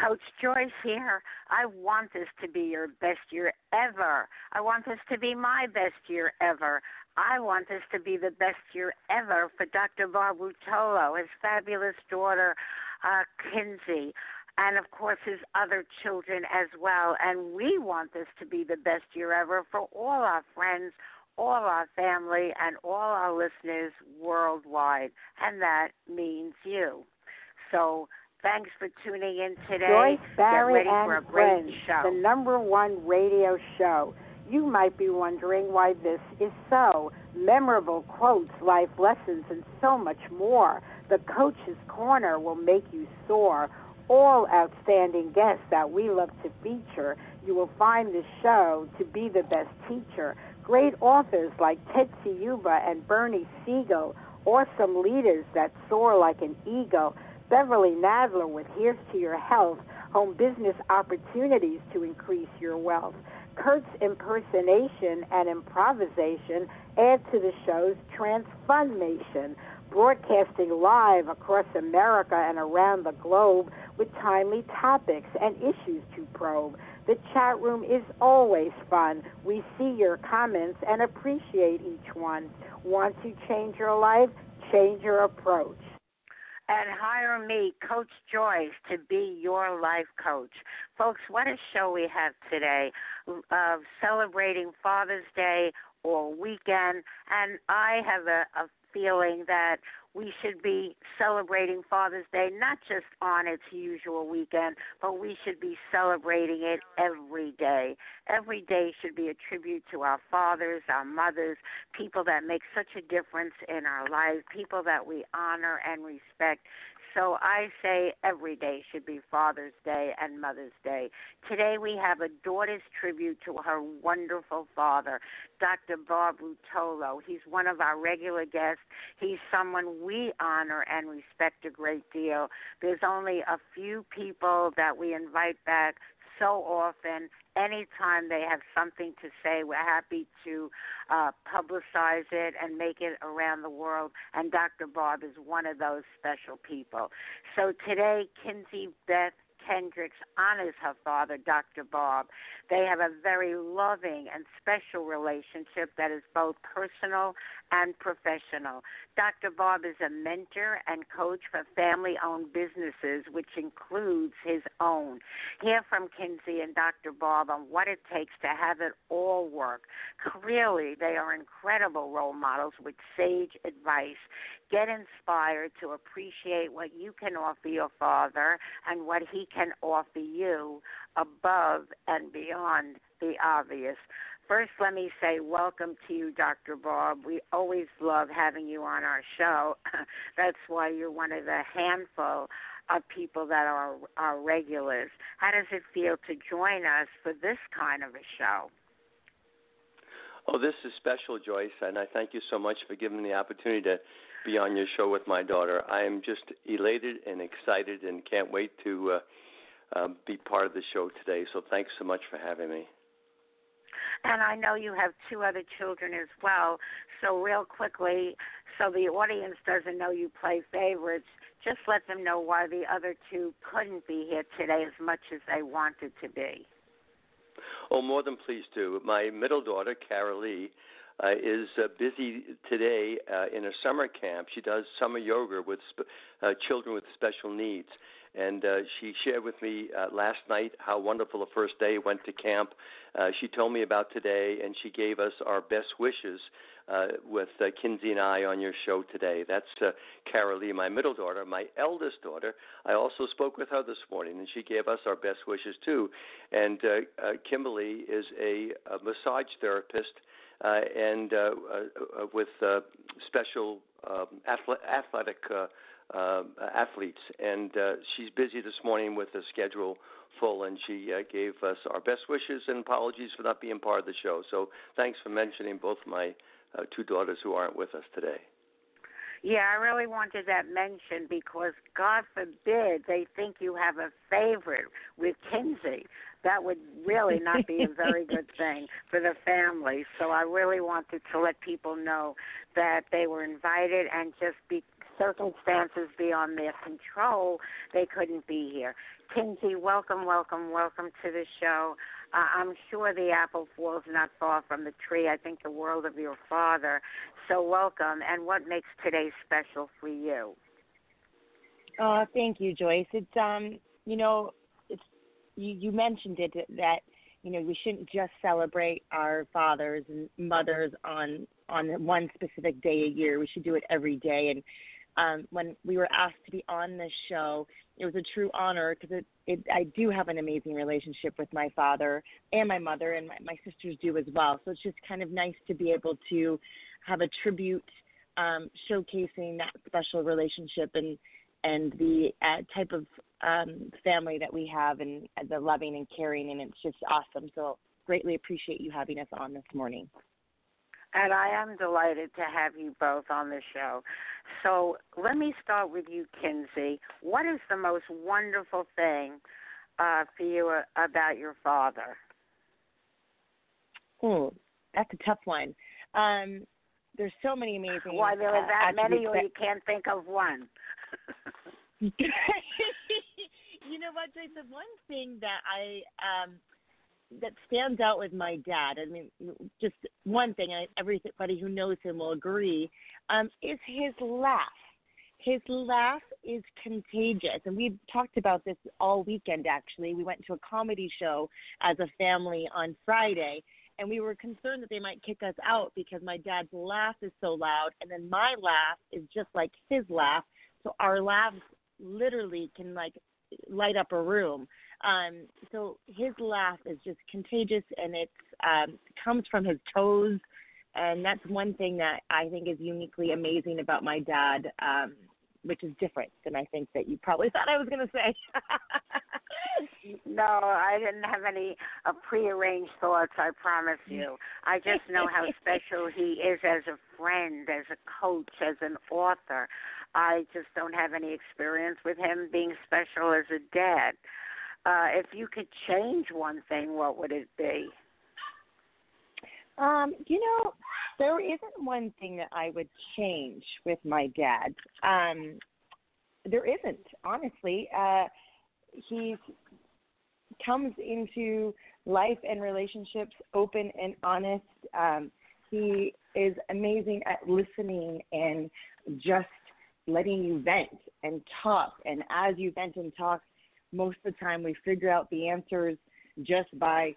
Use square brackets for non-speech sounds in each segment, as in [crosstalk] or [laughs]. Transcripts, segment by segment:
Coach Joyce here. I want this to be your best year ever. I want this to be my best year ever. I want this to be the best year ever for Dr. Bob Ruotolo, his fabulous daughter, uh, Kinsey, and of course his other children as well. And we want this to be the best year ever for all our friends, all our family, and all our listeners worldwide. And that means you. So Thanks for tuning in today. Joyce Barrie Get ready for a and great Friends, show. the number one radio show. You might be wondering why this is so. Memorable quotes, life lessons, and so much more. The Coach's Corner will make you soar. All outstanding guests that we love to feature. You will find the show to be the best teacher. Great authors like Tetsi Yuba and Bernie Siegel. Awesome leaders that soar like an eagle. Beverly Nadler with Here's to Your Health, home business opportunities to increase your wealth. Kurt's impersonation and improvisation add to the show's transformation, broadcasting live across America and around the globe with timely topics and issues to probe. The chat room is always fun. We see your comments and appreciate each one. Want to change your life? Change your approach and hire me, Coach Joyce, to be your life coach. Folks, what a show we have today of celebrating Father's Day or weekend. And I have a, a feeling that we should be celebrating Father's Day not just on its usual weekend, but we should be celebrating it every day. Every day should be a tribute to our fathers, our mothers, people that make such a difference in our lives, people that we honor and respect. So I say every day should be Father's Day and Mother's Day. Today we have a daughter's tribute to her wonderful father, Dr. Bob Ruotolo. He's one of our regular guests. He's someone we honor and respect a great deal. There's only a few people that we invite back so often. Anytime they have something to say, we're happy to uh, publicize it and make it around the world. And Dr. Bob is one of those special people. So today, Kinsey Beth Kendricks honors her father, Dr. Bob. They have a very loving and special relationship that is both personal and professional. Dr. Bob is a mentor and coach for family owned businesses, which includes his own. Hear from Kinsey and Dr. Bob on what it takes to have it all work. Clearly, they are incredible role models with sage advice. Get inspired to appreciate what you can offer your father and what he can offer you above and beyond the obvious. First, let me say welcome to you, Dr. Bob. We always love having you on our show. [laughs] That's why you're one of the handful of people that are are regulars. How does it feel to join us for this kind of a show? Oh, this is special, Joyce, and I thank you so much for giving me the opportunity to be on your show with my daughter. I am just elated and excited and can't wait to uh, uh, be part of the show today. So thanks so much for having me. And I know you have two other children as well. So, real quickly, so the audience doesn't know you play favorites, just let them know why the other two couldn't be here today as much as they wanted to be. Oh, more than pleased to. My middle daughter, Carol Lee, uh, is uh, busy today uh, in a summer camp. She does summer yoga with sp- uh, children with special needs, and uh, she shared with me uh, last night how wonderful the first day went to camp. Uh, she told me about today, and she gave us our best wishes uh, with uh, Kinsey and I on your show today. That's uh, Cara Lee, my middle daughter, my eldest daughter. I also spoke with her this morning, and she gave us our best wishes too. And uh, uh, Kimberly is a, a massage therapist uh, and uh, uh, with uh, special um, athletic uh, uh, athletes. And uh, she's busy this morning with a schedule full, and she uh, gave us our best wishes and apologies for not being part of the show. So thanks for mentioning both my uh, two daughters who aren't with us today. Yeah, I really wanted that mentioned because God forbid they think you have a favorite with Kinsey. That would really not be a very good [laughs] thing for the family. So I really wanted to let people know that they were invited and just be circumstances beyond their control, they couldn't be here. Kinsey, welcome, welcome, welcome to the show. Uh, I'm sure the apple falls not far from the tree. I think the world of your father. So welcome. And what makes today special for you? Oh, thank you, Joyce. It's um, you know, you, you mentioned it that you know we shouldn't just celebrate our fathers and mothers on on one specific day a year. We should do it every day. And um, when we were asked to be on this show, it was a true honor because it, it, I do have an amazing relationship with my father and my mother, and my, my sisters do as well. So it's just kind of nice to be able to have a tribute um, showcasing that special relationship and and the uh, type of um, family that we have and the loving and caring, and it's just awesome. So greatly appreciate you having us on this morning. And I am delighted to have you both on the show. So let me start with you, Kinsey. What is the most wonderful thing uh, for you uh, about your father? Oh, that's a tough one. Um, there's so many amazing. Why there are that uh, many, or you can't think of one? [laughs] you know what, Joyce? The one thing that I um, that stands out with my dad. I mean, just one thing, and everybody who knows him will agree, um, is his laugh. His laugh is contagious, and we've talked about this all weekend. Actually, we went to a comedy show as a family on Friday, and we were concerned that they might kick us out because my dad's laugh is so loud, and then my laugh is just like his laugh. So our laughs literally can like light up a room. Um, so his laugh is just contagious, and it um, comes from his toes, and that's one thing that I think is uniquely amazing about my dad, um, which is different than I think that you probably thought I was going to say. no, I didn't have any uh, prearranged thoughts. I promise you. I just know how special he is as a friend, as a coach, as an author. I just don't have any experience with him being special as a dad. Uh, if you could change one thing, what would it be? Um, you know, there isn't one thing that I would change with my dad. Um, there isn't, honestly. Uh, he comes into life and relationships open and honest. Um, he is amazing at listening and just letting you vent and talk. And as you vent and talk, most of the time we figure out the answers just by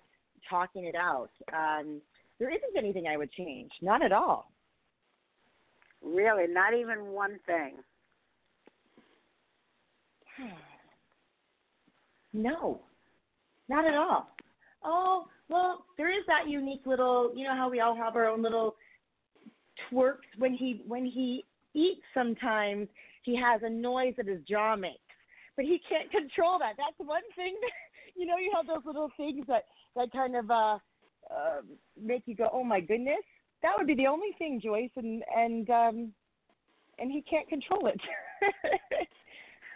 talking it out. Um, there isn't anything I would change, not at all. Really, not even one thing. [sighs] no, not at all. Oh, well, there is that unique little, you know how we all have our own little twerks when he when he eats sometimes he has a noise that his jaw makes but he can't control that. That's one thing. That, [laughs] you know, you have those little things that that kind of uh, uh, make you go, "Oh my goodness." That would be the only thing, Joyce, and and um, and he can't control it. [laughs]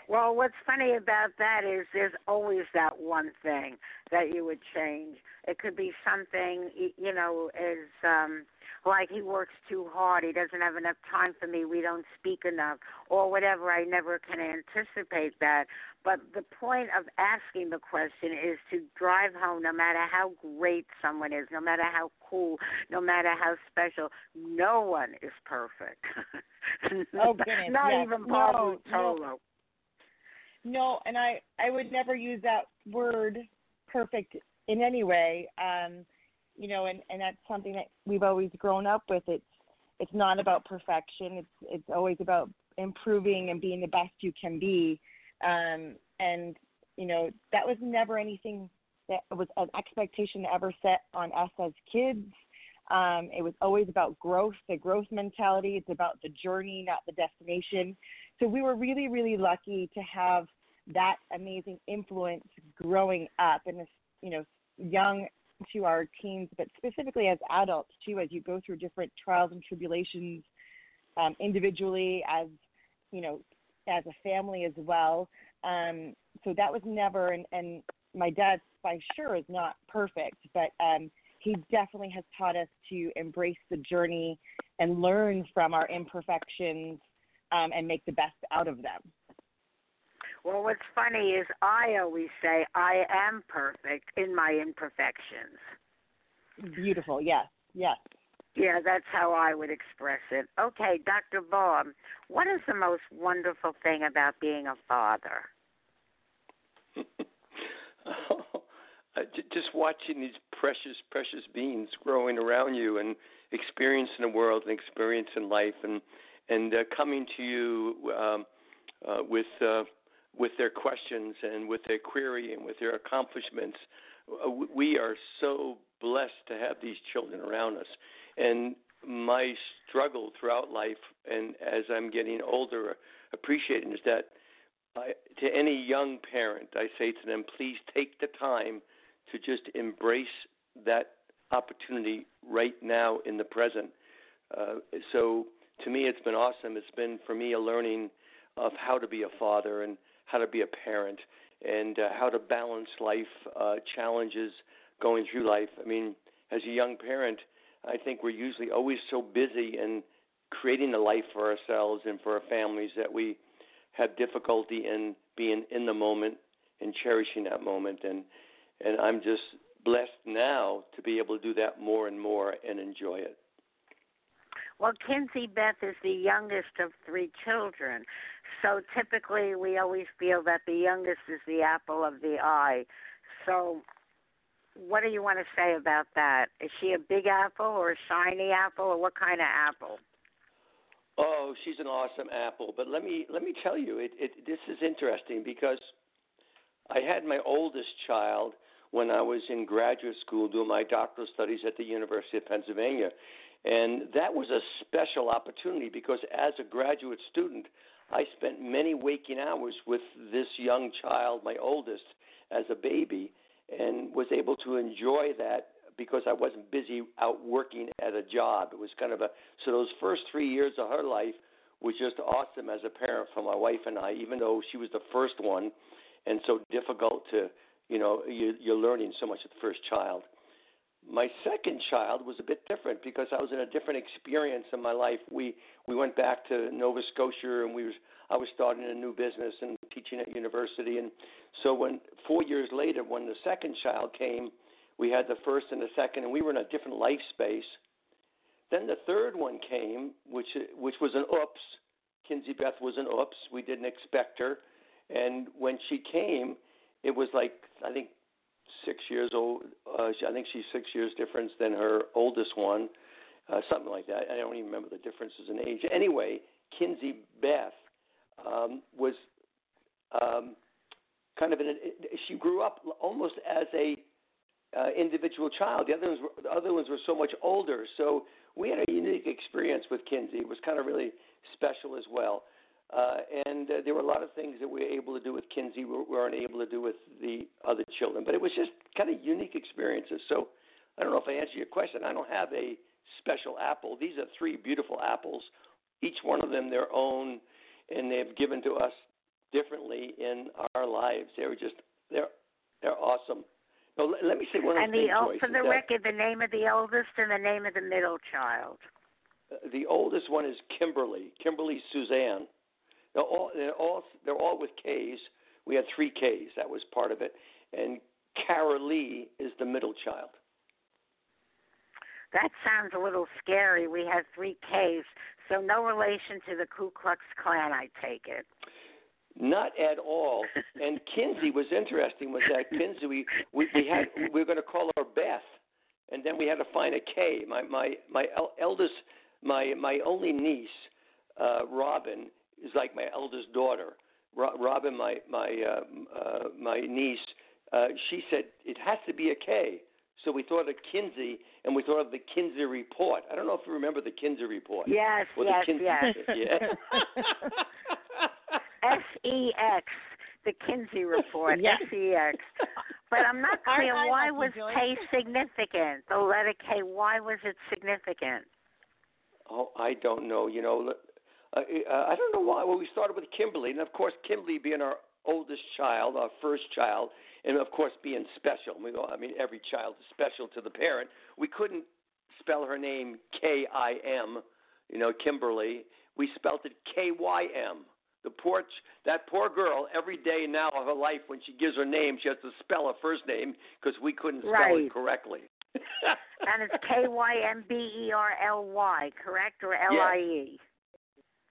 well, what's funny about that is there's always that one thing that you would change. It could be something, you know, as um, like he works too hard, he doesn't have enough time for me, we don't speak enough, or whatever. I never can anticipate that. But the point of asking the question is to drive home no matter how great someone is, no matter how cool, no matter how special, no one is perfect. [laughs] oh, Not yes. even Paul no, Tolo. No. No, and I I would never use that word perfect in any way. Um, you know, and and that's something that we've always grown up with. It's it's not about perfection. It's it's always about improving and being the best you can be. Um, and you know, that was never anything that was an expectation ever set on us as kids. Um, it was always about growth, the growth mentality. It's about the journey, not the destination. So we were really, really lucky to have that amazing influence growing up and this, you know young to our teens, but specifically as adults too, as you go through different trials and tribulations um, individually, as you know, as a family as well. Um, so that was never, and, and my dad by sure is not perfect, but um, he definitely has taught us to embrace the journey and learn from our imperfections um, and make the best out of them. Well, what's funny is I always say I am perfect in my imperfections. Beautiful, yes, yes. Yeah, that's how I would express it. Okay, Dr. Bob, what is the most wonderful thing about being a father? [laughs] oh, just watching these precious, precious beings growing around you and experiencing the world and experiencing life and and uh, coming to you um, uh, with uh, with their questions and with their query and with their accomplishments. Uh, we are so blessed to have these children around us. And my struggle throughout life, and as I'm getting older, appreciating is that I, to any young parent, I say to them, please take the time to just embrace that opportunity right now in the present. Uh, so to me, it's been awesome. It's been for me a learning of how to be a father and how to be a parent and uh, how to balance life uh, challenges going through life. I mean, as a young parent, I think we're usually always so busy in creating a life for ourselves and for our families that we have difficulty in being in the moment and cherishing that moment. And and I'm just blessed now to be able to do that more and more and enjoy it. Well, Kinsey Beth is the youngest of three children. So typically we always feel that the youngest is the apple of the eye. So what do you want to say about that? Is she a big apple or a shiny apple or what kind of apple? Oh, she's an awesome apple. But let me let me tell you, it, it this is interesting because I had my oldest child when I was in graduate school doing my doctoral studies at the University of Pennsylvania. And that was a special opportunity because as a graduate student, I spent many waking hours with this young child, my oldest, as a baby, and was able to enjoy that because I wasn't busy out working at a job. It was kind of a so those first three years of her life was just awesome as a parent for my wife and I, even though she was the first one, and so difficult to you know you, you're learning so much with the first child. My second child was a bit different because I was in a different experience in my life. We we went back to Nova Scotia and we was I was starting a new business and teaching at university and so when 4 years later when the second child came, we had the first and the second and we were in a different life space. Then the third one came, which which was an oops. Kinsey Beth was an oops. We didn't expect her. And when she came, it was like I think six years old. Uh, I think she's six years difference than her oldest one, uh, something like that. I don't even remember the differences in age. Anyway, Kinsey Beth um, was um, kind of an. She grew up almost as a uh, individual child. The other ones, were, the other ones were so much older. So we had a unique experience with Kinsey. It was kind of really special as well. Uh, and uh, there were a lot of things that we were able to do with Kinsey we weren't able to do with the other children. But it was just kind of unique experiences. So I don't know if I answered your question. I don't have a special apple. These are three beautiful apples, each one of them their own, and they've given to us differently in our lives. They were just they're they're awesome. Let, let me say one and the things, for the that, record, the name of the oldest and the name of the middle child. Uh, the oldest one is Kimberly, Kimberly Suzanne. They're all they're all they're all with K's. We had three K's. That was part of it. And Cara Lee is the middle child. That sounds a little scary. We had three K's, so no relation to the Ku Klux Klan. I take it. Not at all. [laughs] And Kinsey was interesting. Was that Kinsey? We we, we had we were going to call her Beth, and then we had to find a K. My my my eldest, my my only niece, uh, Robin, is like my eldest daughter. Ro- Robin, my my uh, uh, my niece, uh, she said it has to be a K. So we thought of Kinsey, and we thought of the Kinsey Report. I don't know if you remember the Kinsey Report. Yes, or yes, the Kinsey, yes. Yeah. [laughs] [laughs] S E X, the Kinsey Report. Yes. S E X. But I'm not Aren't clear why was K [laughs] significant? The letter K. Why was it significant? Oh, I don't know. You know, uh, uh, I don't know why. Well, we started with Kimberly, and of course, Kimberly being our oldest child, our first child, and of course being special. We go. I mean, every child is special to the parent. We couldn't spell her name K I M. You know, Kimberly. We spelled it K Y M. The poor, that poor girl, every day now of her life, when she gives her name, she has to spell her first name because we couldn't spell Right. it correctly. And it's K Y M B E R L Y, correct, or L I E? [laughs]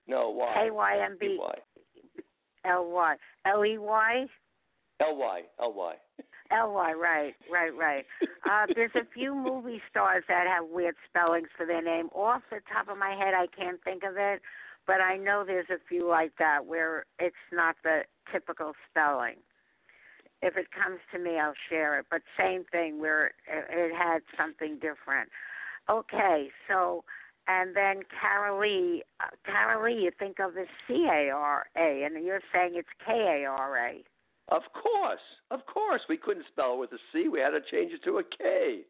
no, Y. K Y M B Y. L Y L E Y. L Y. L Y. L Y, right, right, right. Uh, there's a few movie stars that have weird spellings for their name. Off the top of my head, I can't think of it, but I know there's a few like that where it's not the typical spelling. If it comes to me, I'll share it. But same thing where it, it had something different. Okay, so and then Carolee, uh, Carolee, you think of as C A R A, and you're saying it's K A R A. Of course, of course. We couldn't spell it with a C. We had to change it to a K.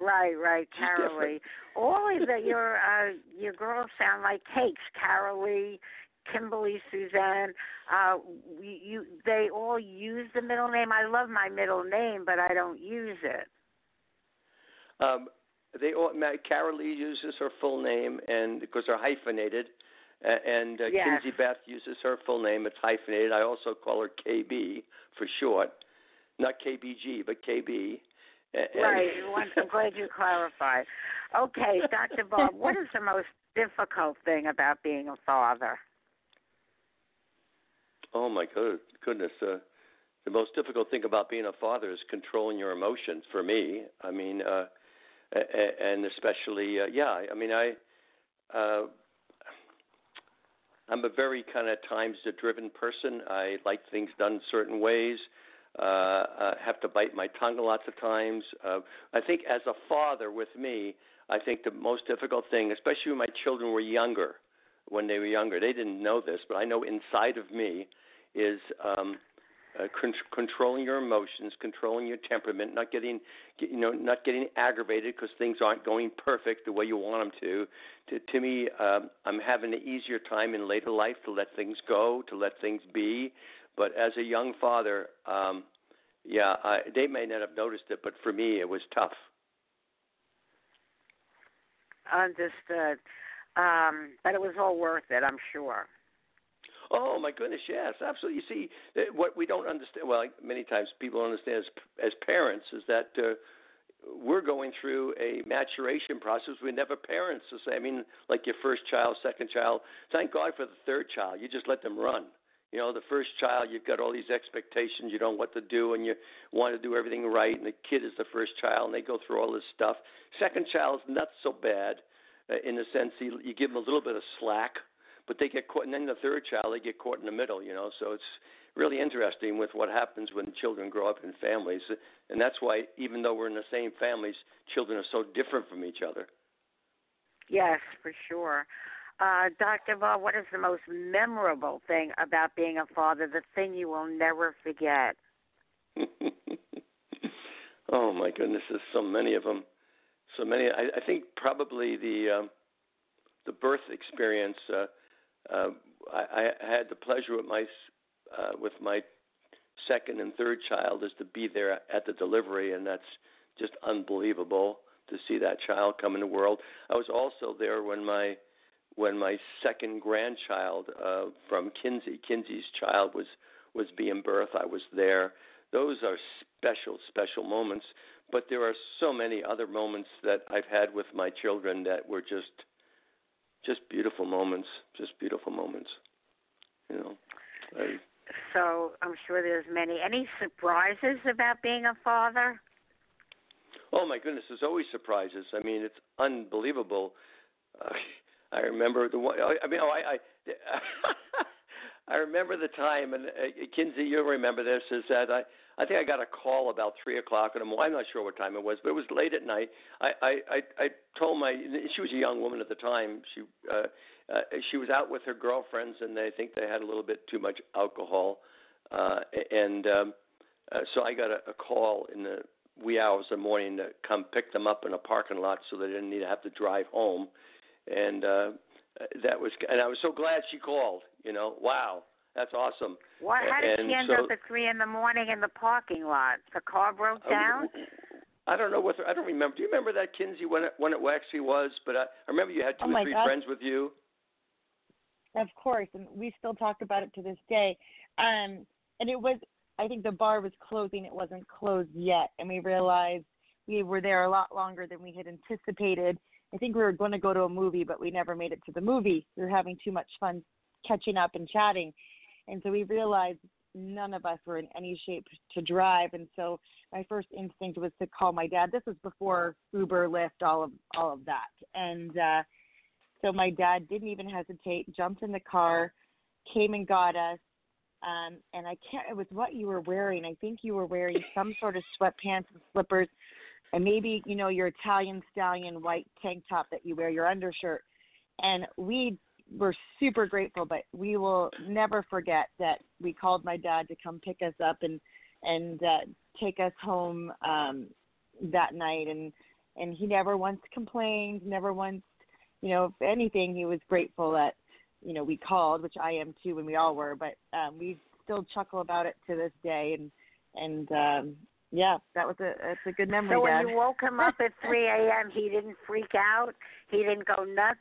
Right, right, She's Carolee. All of the, your [laughs] uh, your girls sound like cakes. Carolee, Kimberly, Suzanne. Uh, you they all use the middle name. I love my middle name, but I don't use it. Um, they all, Ma- Carol Lee uses her full name, and because they're hyphenated, and uh, Yes. Kinsey Beth uses her full name. It's hyphenated. I also call her KB for short, not KBG, but KB. And- Right. I'm glad you clarified. Okay, Dr. Bob, what is the most difficult thing about being a father? Oh my good goodness. Uh, the most difficult thing about being a father is controlling your emotions. For me, I mean, uh, and especially, uh, yeah. I mean, I, uh, I'm a very kind of times-driven person. I like things done certain ways. Uh, uh, have to bite my tongue lots of times. Uh, I think as a father, with me, I think the most difficult thing, especially when my children were younger, when they were younger, they didn't know this, but I know inside of me is um, uh, con- controlling your emotions, controlling your temperament, not getting, get, you know, not getting aggravated because things aren't going perfect the way you want them to. To, to me, um, I'm having an easier time in later life to let things go, to let things be. But as a young father, um, yeah, I, they may not have noticed it, but for me, it was tough. Understood. Um, but it was all worth it, I'm sure. Oh my goodness, yes, absolutely. You see, uh, what we don't understand, well, many times people don't understand as as parents, is that uh, we're going through a maturation process. We never parents to say. I mean, like your first child, second child. Thank God for the third child. You just let them run. You know, the first child, you've got all these expectations. You don't know what to do, and you want to do everything right. And the kid is the first child, and they go through all this stuff. Second child's not so bad, uh, in the sense you, you give them a little bit of slack but they get caught. And then the third child, they get caught in the middle, you know. So it's really interesting with what happens when children grow up in families, and that's why even though we're in the same families, children are so different from each other. Yes, for sure. Uh, Dr. Bob, what is the most memorable thing about being a father, the thing you will never forget? [laughs] oh my goodness, there's so many of them. So many. I, I think probably the um, the birth experience. Uh, uh, I, I had the pleasure with my uh, with my second and third child is to be there at the delivery, and that's just unbelievable to see that child come into the world. I was also there when my when my second grandchild uh, from Kinsey, Kinsey's child was was being birthed. I was there. Those are special, special moments. But there are so many other moments that I've had with my children that were just just beautiful moments, just beautiful moments. You know, I, So I'm sure there's many. Any surprises about being a father? Oh my goodness, there's always surprises. I mean, it's unbelievable. Uh, [laughs] I remember the one. I mean, oh, I. I [laughs] I remember the time, and uh, Kinsey, you'll remember this. Is that I I think I got a call about three o'clock in the morning. I'm not sure what time it was, but it was late at night. I I I, I told my she was a young woman at the time. She uh, uh, she was out with her girlfriends, and they think they had a little bit too much alcohol, uh, and um, uh, so I got a, a call in the wee hours of the morning to come pick them up in a parking lot, so they didn't need to have to drive home, and uh, that was and I was so glad she called. You know, wow that's awesome. What? How did and she end so, up at three in the morning in the parking lot? The car broke uh, down. I don't know what I don't remember. Do you remember that Kinsey when it when it actually was? But I, I remember you had two oh or three God. friends with you. Of course, and we still talk about it to this day. Um, and it was, I think the bar was closing; it wasn't closed yet, and we realized we were there a lot longer than we had anticipated. I think we were going to go to a movie, but we never made it to the movie. We were having too much fun catching up and chatting. And so we realized none of us were in any shape to drive. And so my first instinct was to call my dad. This was before Uber, Lyft, all of all of that. And uh, so my dad didn't even hesitate, jumped in the car, came and got us. Um, and I can't. It was what you were wearing. I think you were wearing some sort of sweatpants and slippers, and maybe you know your Italian stallion white tank top that you wear, your undershirt. And we we're super grateful, but we will never forget that we called my dad to come pick us up and and uh, take us home um, that night, and and he never once complained, never once, you know, if anything, he was grateful that you know we called, which I am too, and we all were, but um, we still chuckle about it to this day, and and um, yeah, that was a that's a good memory. So when Dad. you woke him up at 3 a.m., he didn't freak out. He didn't go nuts.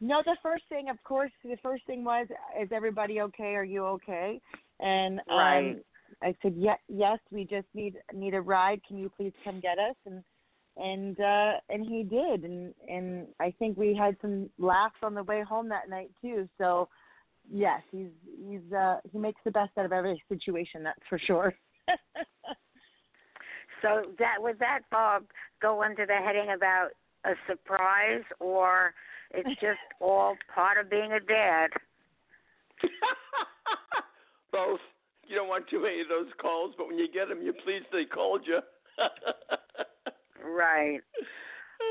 No, the first thing, of course, the first thing was, is everybody okay? Are you okay? And um, Right. I said, yeah, yes, we just need need a ride. Can you please come get us? And and uh, and he did, and and I think we had some laughs on the way home that night too. So yes, he's he's uh, he makes the best out of every situation. That's for sure. [laughs] So that would that Bob go under the heading about a surprise, or it's just all part of being a dad? [laughs] Both. You don't want too many of those calls, but when you get them, you're pleased they called you. Right.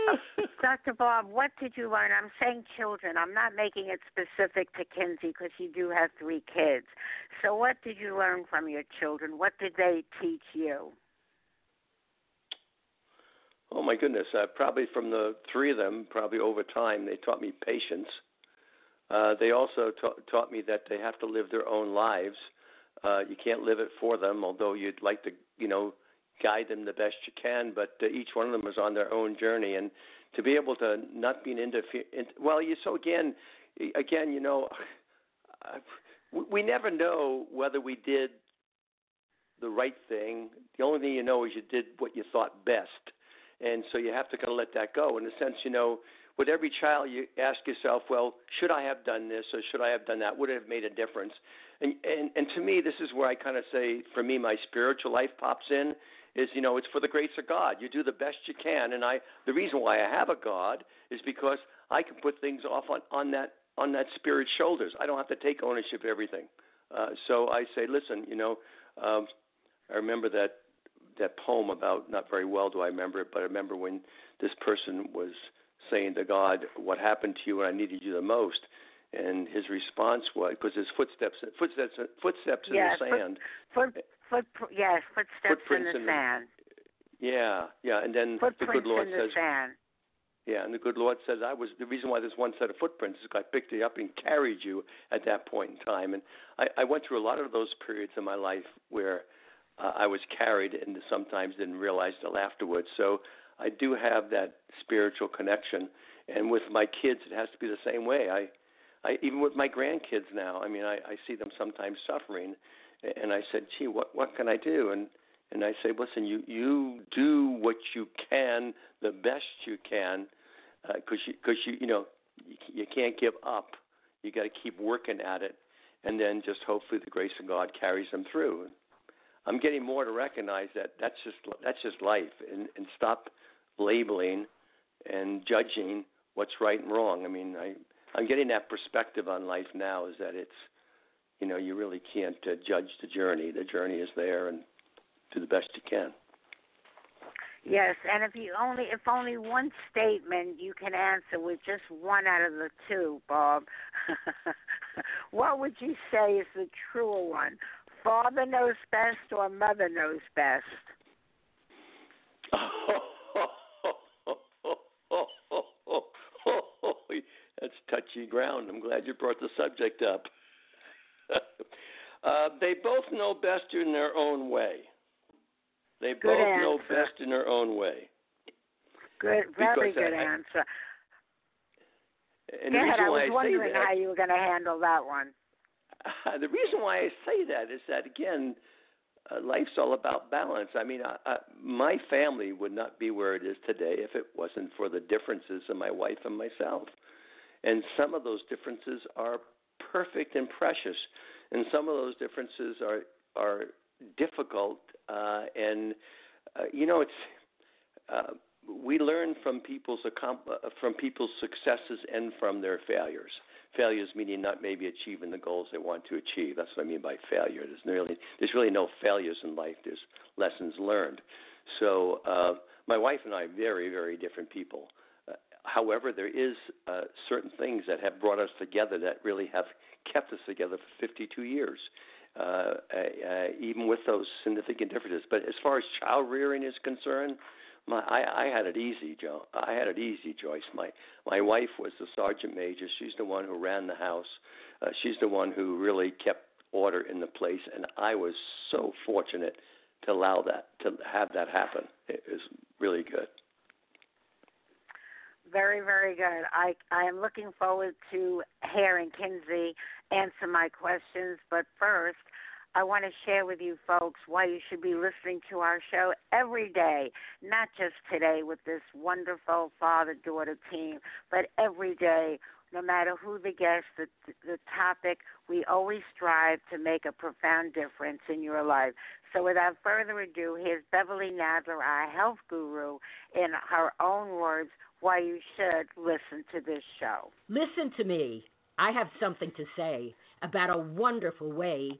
[laughs] Dr. Bob, what did you learn? I'm saying children. I'm not making it specific to Kinsey because you do have three kids. So, what did you learn from your children? What did they teach you? Oh my goodness! Uh, probably from the three of them, probably over time, they taught me patience. Uh, they also ta- taught me that they have to live their own lives. Uh, you can't live it for them, although you'd like to, you know, guide them the best you can. But uh, each one of them is on their own journey, and to be able to not be an interfere. Well, you so again, again, you know, [sighs] we never know whether we did the right thing. The only thing you know is you did what you thought best and so you have to kind of let that go. In a sense, you know, with every child, you ask yourself, well, should I have done this or should I have done that? Would it have made a difference? And and and to me, this is where I kind of say, for me, my spiritual life pops in. Is you know, it's for the grace of God. You do the best you can, and I. The reason why I have a God is because I can put things off on on that on that spirit's shoulders. I don't have to take ownership of everything. Uh, so I say, listen, you know, um, I remember that that poem about not very well do I remember it, but I remember when this person was saying to God, "What happened to you when I needed you the most?" And his response was, because his footsteps, footsteps, footsteps in Yeah, the sand. Foot, foot, yes, footsteps Footprints in the in the- sand. Yeah, yeah. And then the good Lord in the says, sand. Yeah, and the good Lord says, I was the reason why there's one set of footprints is I picked you up and carried you at that point in time. And I, I went through a lot of those periods in my life where uh, I was carried and sometimes didn't realize till afterwards. So I do have that spiritual connection. And with my kids, it has to be the same way. I, I even with my grandkids now, I mean, I, I see them sometimes suffering, and I said, "Gee, what what can I do?" And and I say, "Listen, you you do what you can, the best you can, because you because you you know you, you can't give up. You got to keep working at it, and then just hopefully the grace of God carries them through. I'm getting more to recognize that that's just that's just life, and, and stop labeling and judging what's right and wrong. I mean, I I'm getting that perspective on life now is that it's you know you really can't uh, judge the journey. The journey is there, and do the best you can. Yes, and if you only if only one statement you can answer with just one out of the two, Bob, [laughs] what would you say is the truer one? Father knows best or mother knows best? [laughs] That's touchy ground. I'm glad you brought the subject up. [laughs] uh, they both know best in their own way. They good both answer. know best in their own way. Good, very good I- answer. And Go ahead. I was I wondering how you were going to handle that one. [laughs] the reason why I say that is that again, uh, life's all about balance. I mean, I, I, my family would not be where it is today if it wasn't for the differences in my wife and myself. And some of those differences are perfect and precious, and some of those differences are are difficult. Uh, and uh, you know, it's uh, we learn from people's uh, from people's successes and from their failures. Failures meaning not maybe achieving the goals they want to achieve. That's what I mean by failure. There's really there's really no failures in life. There's lessons learned. So uh, my wife and I are very very different people. Uh, however, there is uh, certain things that have brought us together that really have kept us together for 52 years. Uh, uh, even with those significant differences. But as far as child rearing is concerned, my I, I had it easy, Joe. I had it easy, Joyce. My my wife was the sergeant major. She's the one who ran the house. Uh, she's the one who really kept order in the place, and I was so fortunate to allow that to have that happen. It was really good. Very, very good. I I am looking forward to hearing Kinsey answer my questions, but first, I want to share with you folks why you should be listening to our show every day, not just today with this wonderful father-daughter team, but every day, no matter who the guest, the the topic, we always strive to make a profound difference in your life. So without further ado, here's Beverly Nadler, our health guru, in her own words, why you should listen to this show. Listen to me. I have something to say about a wonderful way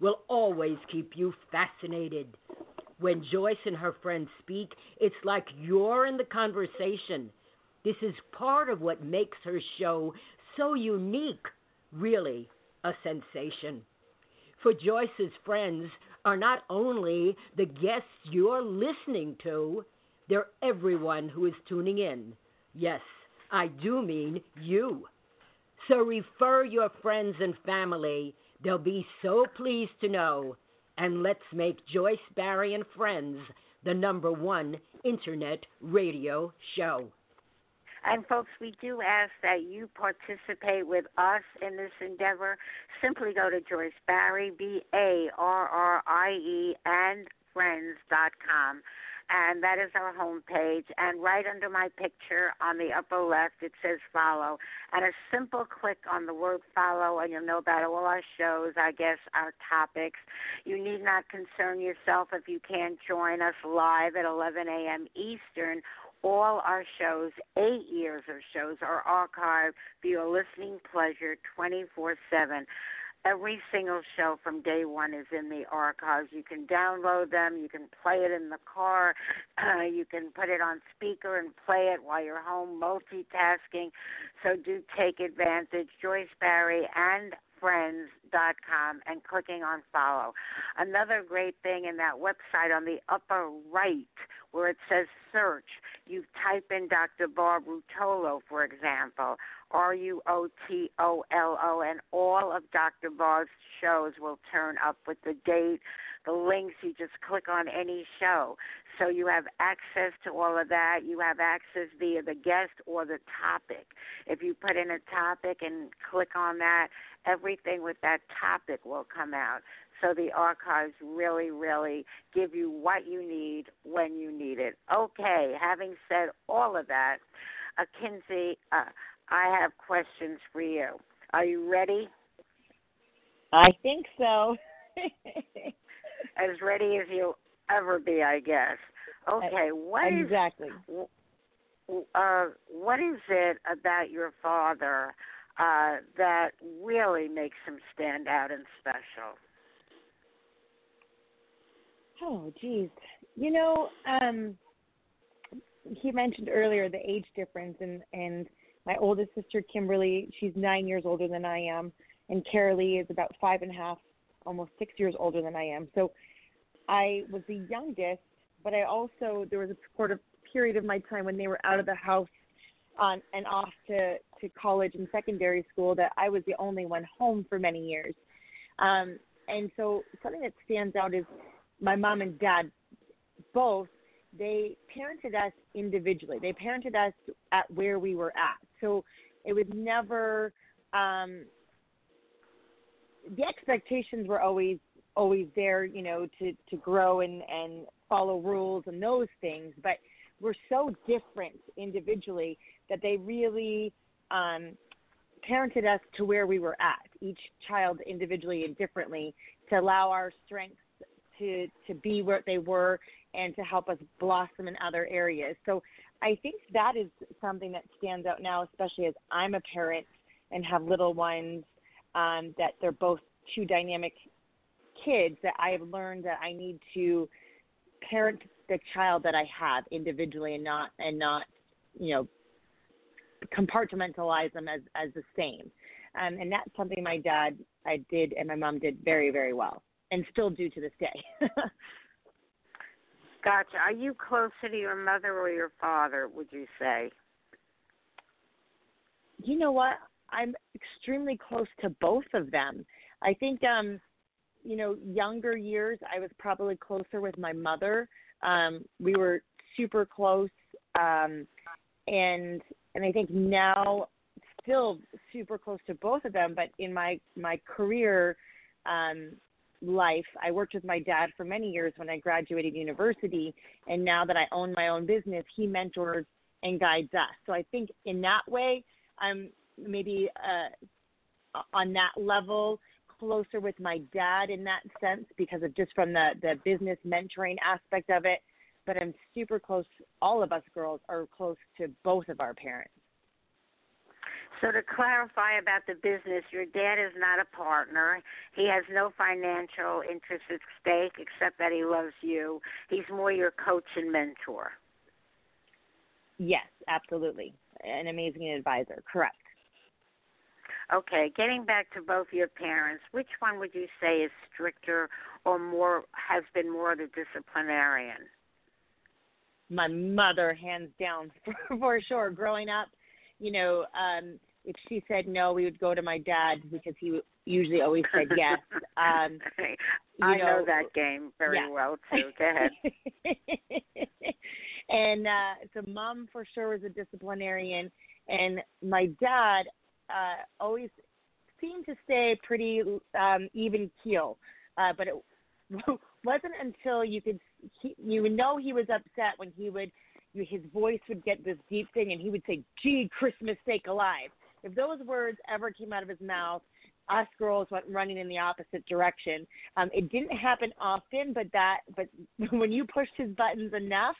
will always keep you fascinated. When Joyce and her friends speak, it's like you're in the conversation. This is part of what makes her show so unique, really a sensation. For Joyce's friends are not only the guests you're listening to, they're everyone who is tuning in. Yes, I do mean you. So refer your friends and family. They'll be so pleased to know. And let's make Joyce Barrie and Friends the number one internet radio show. And folks, we do ask that you participate with us in this endeavor. Simply go to Joyce Barrie, B A R R I E, and friends.com. And that is our homepage. And right under my picture on the upper left, it says follow. And a simple click on the word follow, and you'll know about all our shows, I guess, our topics. You need not concern yourself if you can't join us live at 11 a.m. Eastern all our shows, eight years of shows, are archived for your listening pleasure 24 7. Every single show from day one is in the archives. You can download them. You can play it in the car. Uh, [clears throat] you can put it on speaker and play it while you're home, multitasking. So do take advantage. Joyce Barrie and friends.com and clicking on follow. Another great thing in that website on the upper right where it says search, you type in Dr. Bob Ruotolo, for example, R U O T O L O, and all of Dr. Bob's shows will turn up with the date, the links. You just click on any show. So you have access to all of that. You have access via the guest or the topic. If you put in a topic and click on that, everything with that topic will come out. So the archives really, really give you what you need when you need it. Okay, having said all of that, Kinsey, uh, I have questions for you. Are you ready? I think so. as ready as you'll ever be, I guess. Okay, what exactly? Is, uh, what is it about your father uh, that really makes him stand out and special? Oh, geez. You know, um, he mentioned earlier the age difference, and and my oldest sister Kimberly, she's nine years older than I am, and Carolee is about five and a half, almost six years older than I am. So I was the youngest, but I also there was a sort of period of my time when they were out of the house on and off to to college and secondary school that I was the only one home for many years. Um, and so something that stands out is my mom and dad both they parented us individually. They parented us at where we were at. So it was never um the expectations were always always there, you know, to to grow and and follow rules and those things, but we're so different individually that they really um parented us to where we were at, each child individually and differently, to allow our strengths to to be where they were and to help us blossom in other areas. So I think that is something that stands out now, especially as I'm a parent and have little ones, um, that they're both two dynamic kids that I have learned that I need to parent the child that I have individually and not and not, you know, compartmentalize them as as the same. Um, and that's something my dad I did and my mom did very very well and still do to this day. [laughs] gotcha. Are you closer to your mother or your father? Would you say? You know what? I'm extremely close to both of them. I think, um, you know, younger years I was probably closer with my mother. Um, we were super close, um, and and I think now still super close to both of them. But in my my career, um, life. I worked with my dad for many years when I graduated university, and now that I own my own business, he mentors and guides us. So I think in that way, I'm maybe uh, on that level closer with my dad in that sense because of just from the the business mentoring aspect of it. But I'm super close. All of us girls are close to both of our parents. So to clarify about the business, your dad is not a partner. He has no financial interest at stake except that he loves you. He's more your coach and mentor. Yes, absolutely. An amazing advisor. Correct. Okay, getting back to both your parents, which one would you say is stricter or more has been more of the disciplinarian? My mother, hands down, for, [laughs] for sure. Growing up, you know, um, if she said no, we would go to my dad because he usually always said [laughs] yes. Um, I know, know that game very yeah. well too. Go ahead. [laughs] and uh, so mom for sure was a disciplinarian, and my dad uh, always seemed to stay pretty um, even keel. Uh, but it [laughs] wasn't until you could he, you would know he was upset when he would his voice would get this deep thing and he would say, "Gee, Christmas sake alive." If those words ever came out of his mouth, us girls went running in the opposite direction. Um, it didn't happen often, but that but [laughs] when you pushed his buttons enough,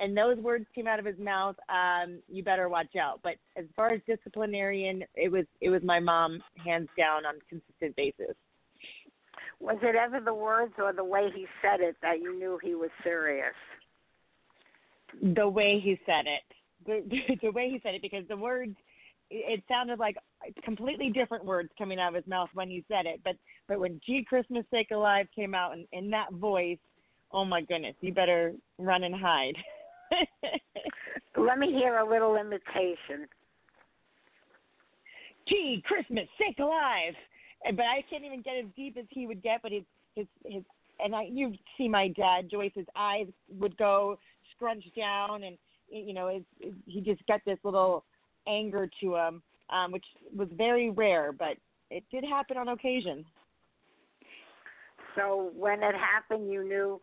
and those words came out of his mouth, um, you better watch out. But as far as disciplinarian, it was it was my mom, hands down, on a consistent basis. Was it ever the words or the way he said it that you knew he was serious? The way he said it, the [laughs] the way he said it, because the words, it sounded like completely different words coming out of his mouth when he said it. But but when "Gee Christmas Sake Alive" came out in, in that voice, oh my goodness, you better run and hide. [laughs] Let me hear a little imitation. Gee, Christmas, sake alive! But I can't even get as deep as he would get. But his his his and I you see my dad Joyce's eyes would go scrunched down, and you know it, it, he just got this little anger to him, um, which was very rare, but it did happen on occasion. So when it happened, you knew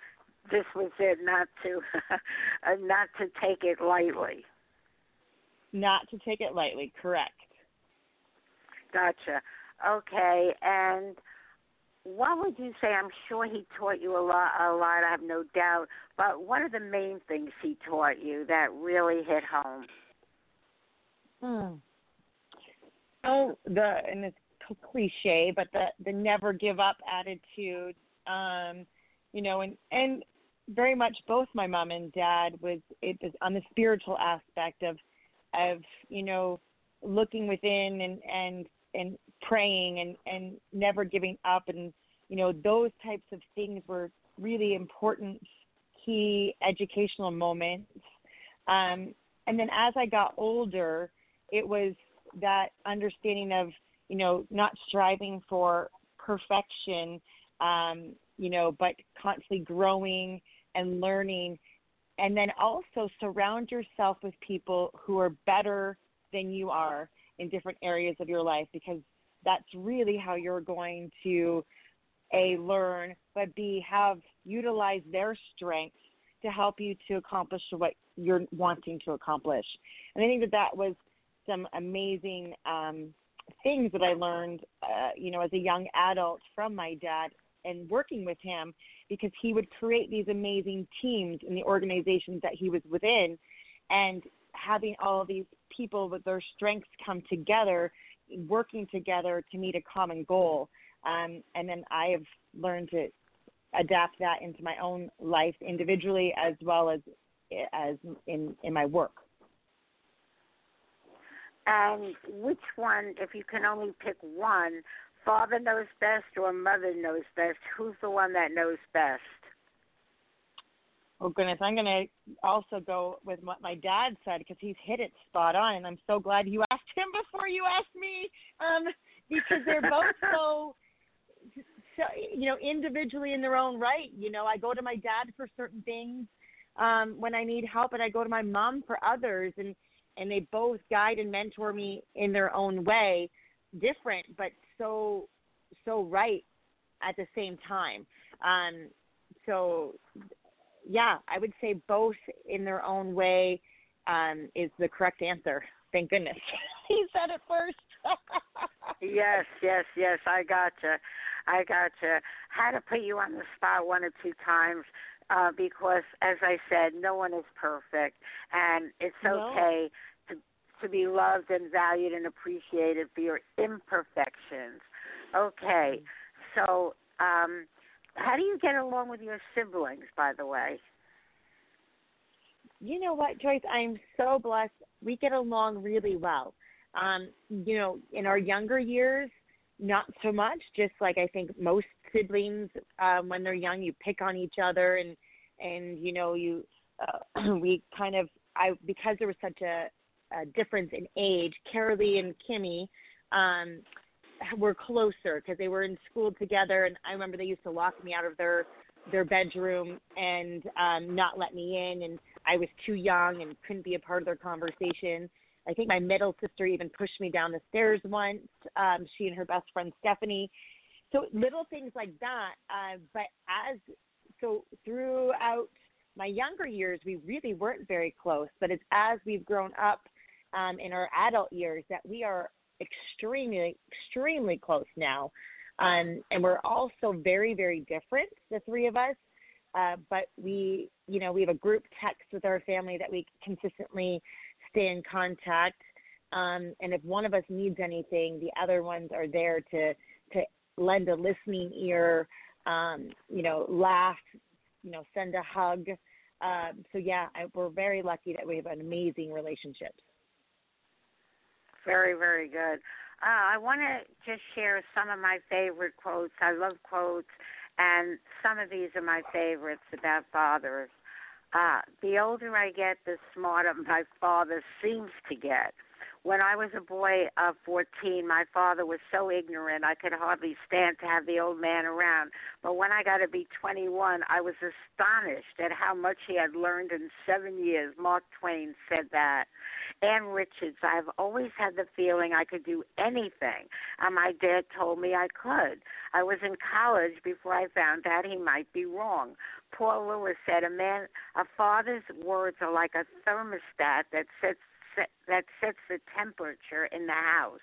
this was it, not to [laughs] uh, not to take it lightly. Not to take it lightly, correct. Gotcha. Okay, and what would you say? I'm sure he taught you a lot. A lot, I have no doubt. But what are the main things he taught you that really hit home? Hmm. Oh, the and it's cliche, but the the never give up attitude. Um, you know, and and very much both my mom and dad was it was on the spiritual aspect of of you know looking within and and and praying and and never giving up and you know those types of things were really important key educational moments um and then as i got older it was that understanding of you know not striving for perfection um you know but constantly growing and learning. And then also surround yourself with people who are better than you are in different areas of your life because that's really how you're going to a learn but b have utilize their strengths to help you to accomplish what you're wanting to accomplish. And i think that that was some amazing um, things that i learned uh, you know as a young adult from my dad and working with him because he would create these amazing teams in the organizations that he was within. And having all of these people with their strengths come together working together to meet a common goal. Um, and then i have learned to adapt that into my own life individually as well as as in in my work and which one if you can only pick one father knows best or mother knows best? Who's the one that knows best? Oh goodness, I'm going to also go with what my dad said because he's hit it spot on, and I'm so glad you [laughs] asked him before you asked me, um, because they're both [laughs] so, so, you know, individually in their own right. You know, I go to my dad for certain things um, when I need help, and I go to my mom for others, and and they both guide and mentor me in their own way, different but so so right at the same time. Um, so yeah, I would say both in their own way um, is the correct answer. Thank goodness [laughs] he said it first. [laughs] yes, yes, yes. I gotcha. I gotcha. Had to put you on the spot one or two times uh, because, as I said, no one is perfect, and it's no. okay to be loved and valued and appreciated for your imperfections. Okay, so um, how do you get along with your siblings, by the way? You know what, Joyce? I'm so blessed. We get along really well. Um, you know, in our younger years, not so much. Just like I think most siblings, um, when they're young, you pick on each other, and and you know, you uh, [clears throat] we kind of I because there was such a uh, difference in age, Carolee and Kimmy um, were closer because they were in school together, and I remember they used to lock me out of their their bedroom and um, not let me in, and I was too young and couldn't be a part of their conversation. I think my middle sister even pushed me down the stairs once. Um, she and her best friend Stephanie. So little things like that. Uh, but as so throughout my younger years, we really weren't very close. But it's as we've grown up um, in our adult years that we are extremely, extremely close now. Um, and we're also very, very different, the three of us. Uh, but we, you know, we have a group text with our family that we consistently stay in contact. Um, and if one of us needs anything, the other ones are there to to lend a listening ear, um, you know, laugh, you know, send a hug. Um, so yeah, I, we're very lucky that we have an amazing relationship. Very, very good. Uh, I want to just share some of my favorite quotes. I love quotes, and some of these are my favorites about fathers. Uh, the older I get, the smarter [laughs] my father seems to get. When I was a boy of 14, my father was so ignorant I could hardly stand to have the old man around. But when I got to be 21, I was astonished at how much he had learned in seven years. Mark Twain said that. Ann Richards, I've always had the feeling I could do anything, and my dad told me I could. I was in college before I found out he might be wrong. Paul Lewis said, "A man, a father's words are like a thermostat that sets that sets the temperature in the house.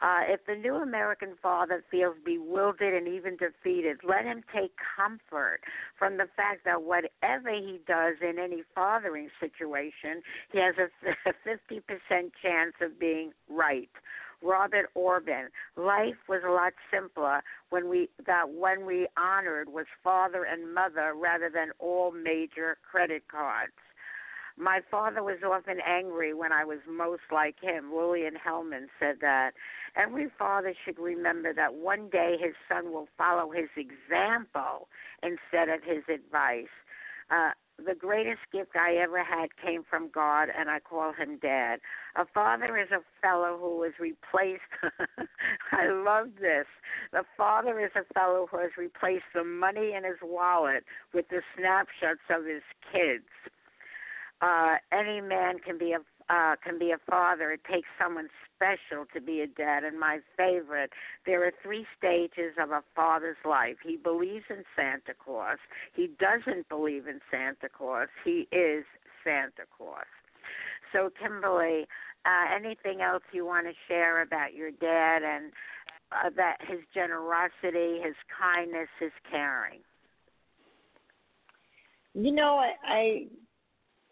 Uh, if the new American father feels bewildered and even defeated, let him take comfort from the fact that whatever he does in any fathering situation, he has a 50% chance of being right. Robert Orban. Life was a lot simpler when we that when we honored was father and mother rather than all major credit cards. My father was often angry when I was most like him. Lillian Hellman said that. Every father should remember that one day his son will follow his example instead of his advice. Uh, the greatest gift I ever had came from God, and I call him Dad. A father is a fellow who has replaced. [laughs] I love this. The father is a fellow who has replaced the money in his wallet with the snapshots of his kids uh, any man can be a uh, can be a father. It takes someone special to be a dad. And my favorite, there are three stages of a father's life. He believes in Santa Claus. He doesn't believe in Santa Claus. He is Santa Claus. So, Kimberly, uh, anything else you want to share about your dad and that his generosity, his kindness, his caring? You know, I, I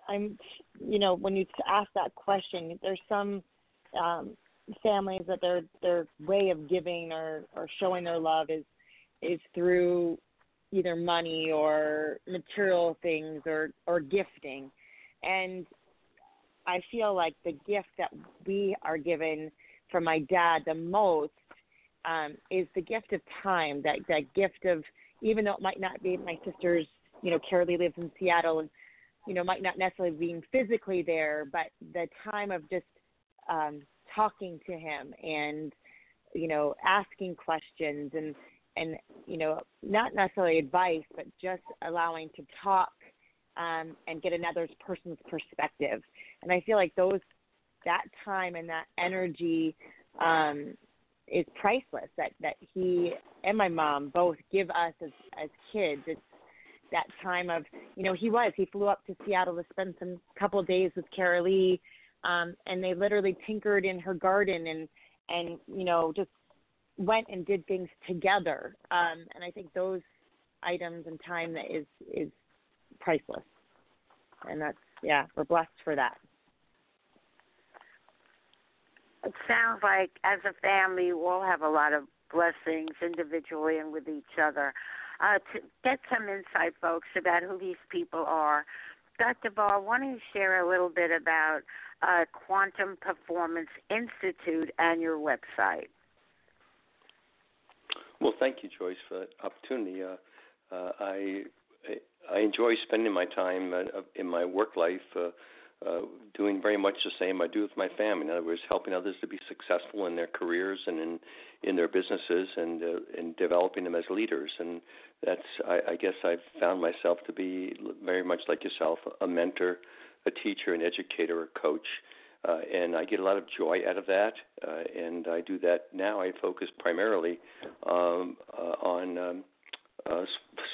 I'm, you know, when you ask that question, there's some um, families that their their way of giving or or showing their love is is through either money or material things or or gifting, and I feel like the gift that we are given from my dad the most um, is the gift of time. That that gift of even though it might not be my sister's, you know, Carolee lives in Seattle and you know, might not necessarily being physically there, but the time of just um, talking to him and, you know, asking questions and, and, you know, not necessarily advice, but just allowing to talk um, and get another person's perspective. And I feel like those, that time and that energy um, is priceless that, that he and my mom both give us as, as kids. It's, that time of you know he was he flew up to Seattle to spend some couple of days with Carolee, um, and they literally tinkered in her garden and and you know just went and did things together. Um, and I think those items and time that is is priceless, and that's yeah we're blessed for that. It sounds like as a family, we all have a lot of blessings individually and with each other uh, to get some insight, folks, about who these people are. Dr. Bob, why don't you share a little bit about uh, Quantum Performance Institute and your website? Well, thank you, Joyce, for that opportunity. Uh, uh, I I enjoy spending my time uh, in my work life uh, doing very much the same I do with my family. In other words, helping others to be successful in their careers and in in their businesses and uh, in developing them as leaders. And that's I, I guess I've found myself to be very much like yourself, a mentor, a teacher, an educator, a coach. Uh, and I get a lot of joy out of that, uh, and I do that now. I focus primarily um, uh, on um, uh,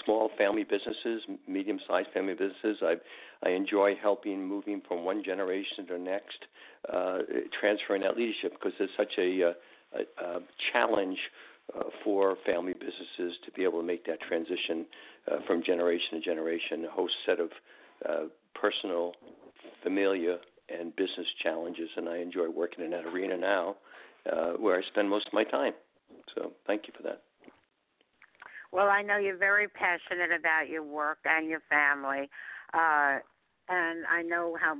small family businesses, medium-sized family businesses. I I enjoy helping moving from one generation to the next, uh, transferring that leadership because there's such a, uh, a, a challenge uh, for family businesses to be able to make that transition uh, from generation to generation. A host set of personal, familiar, and business challenges, and I enjoy working in that arena now, where I spend most of my time. So, thank you for that. Well, I know you're very passionate about your work and your family, uh, and I know how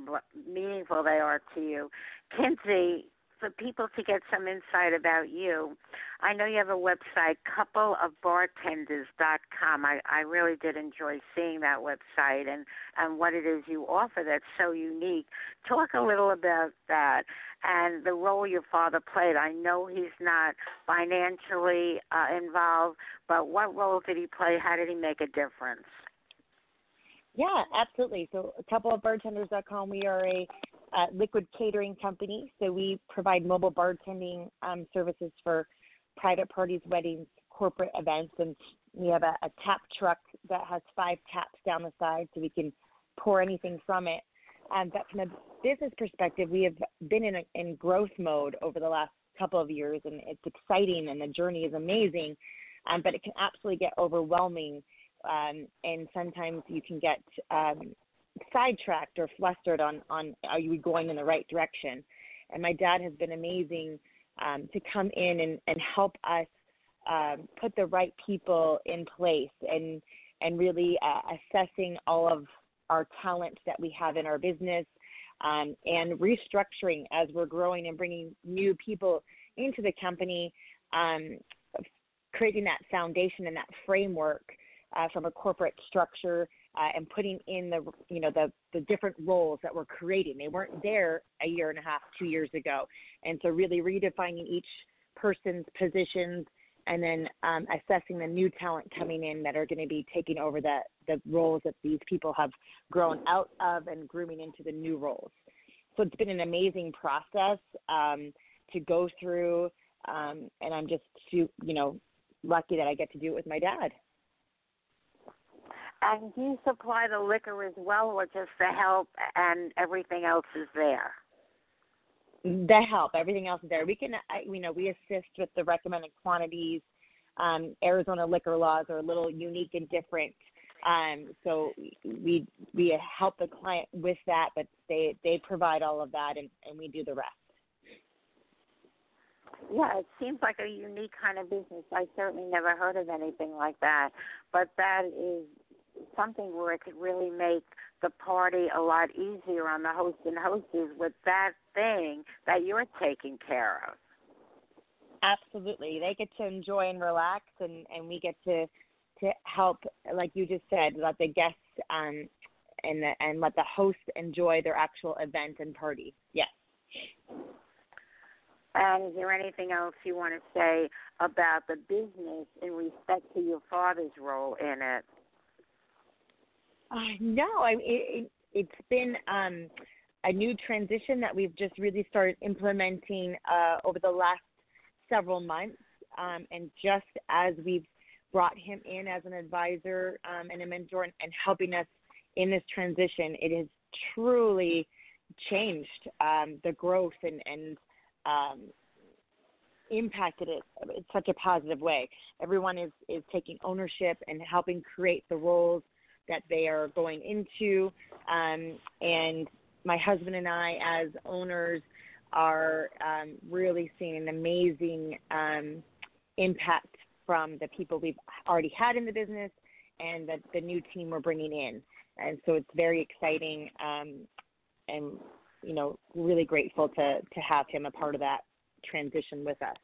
meaningful they are to you. Kinsey, for people to get some insight about you, I know you have a website, coupleofbartenders.com. I, I really did enjoy seeing that website and, and what it is you offer that's so unique. Talk a little about that and the role your father played. I know he's not financially uh, involved, but what role did he play? How did he make a difference? Yeah, absolutely. So, coupleofbartenders.com, we are a uh, liquid catering company. So we provide mobile bartending um, services for private parties, weddings, corporate events, and we have a, a tap truck that has five taps down the side, so we can pour anything from it. Um, but from a business perspective, we have been in a, in growth mode over the last couple of years, and it's exciting, and the journey is amazing. Um, but it can absolutely get overwhelming, um, and sometimes you can get um, sidetracked or flustered on on are you going in the right direction and my dad has been amazing um, to come in and, and help us um, put the right people in place and and really uh, assessing all of our talent that we have in our business um, and restructuring as we're growing and bringing new people into the company, um, creating that foundation and that framework uh, from a corporate structure uh, and putting in the you know the the different roles that we're creating. They weren't there a year and a half, two years ago, and so really redefining each person's positions and then um, assessing the new talent coming in that are going to be taking over the the roles that these people have grown out of and grooming into the new roles. So it's been an amazing process um, to go through, um, and I'm just you know lucky that I get to do it with my dad. And you supply the liquor as well, or just the help and everything else is there? The help, everything else is there. We can, you know, we assist with the recommended quantities. Um, Arizona liquor laws are a little unique and different, um, so we we help the client with that, but they they provide all of that, and, and we do the rest. Yeah, it seems like a unique kind of business. I certainly never heard of anything like that, but that is something where it could really make the party a lot easier on the host and hostess with that thing that you're taking care of. Absolutely. They get to enjoy and relax and, and we get to to help like you just said, let the guests um and the, and let the host enjoy their actual event and party. Yes. And is there anything else you want to say about the business in respect to your father's role in it? Uh, no, I it, it, has been um, a new transition that we've just really started implementing uh, over the last several months. Um, and just as we've brought him in as an advisor um, and a mentor and, and, helping us in this transition, it has truly changed um, the growth and, and um, impacted it in such a positive way. Everyone is, is taking ownership and helping create the roles that they are going into. Um, and my husband and I, as owners, are um, really seeing an amazing um, impact from the people we've already had in the business and the, the new team we're bringing in. And so it's very exciting um, and, you know, really grateful to, to have him a part of that transition with us.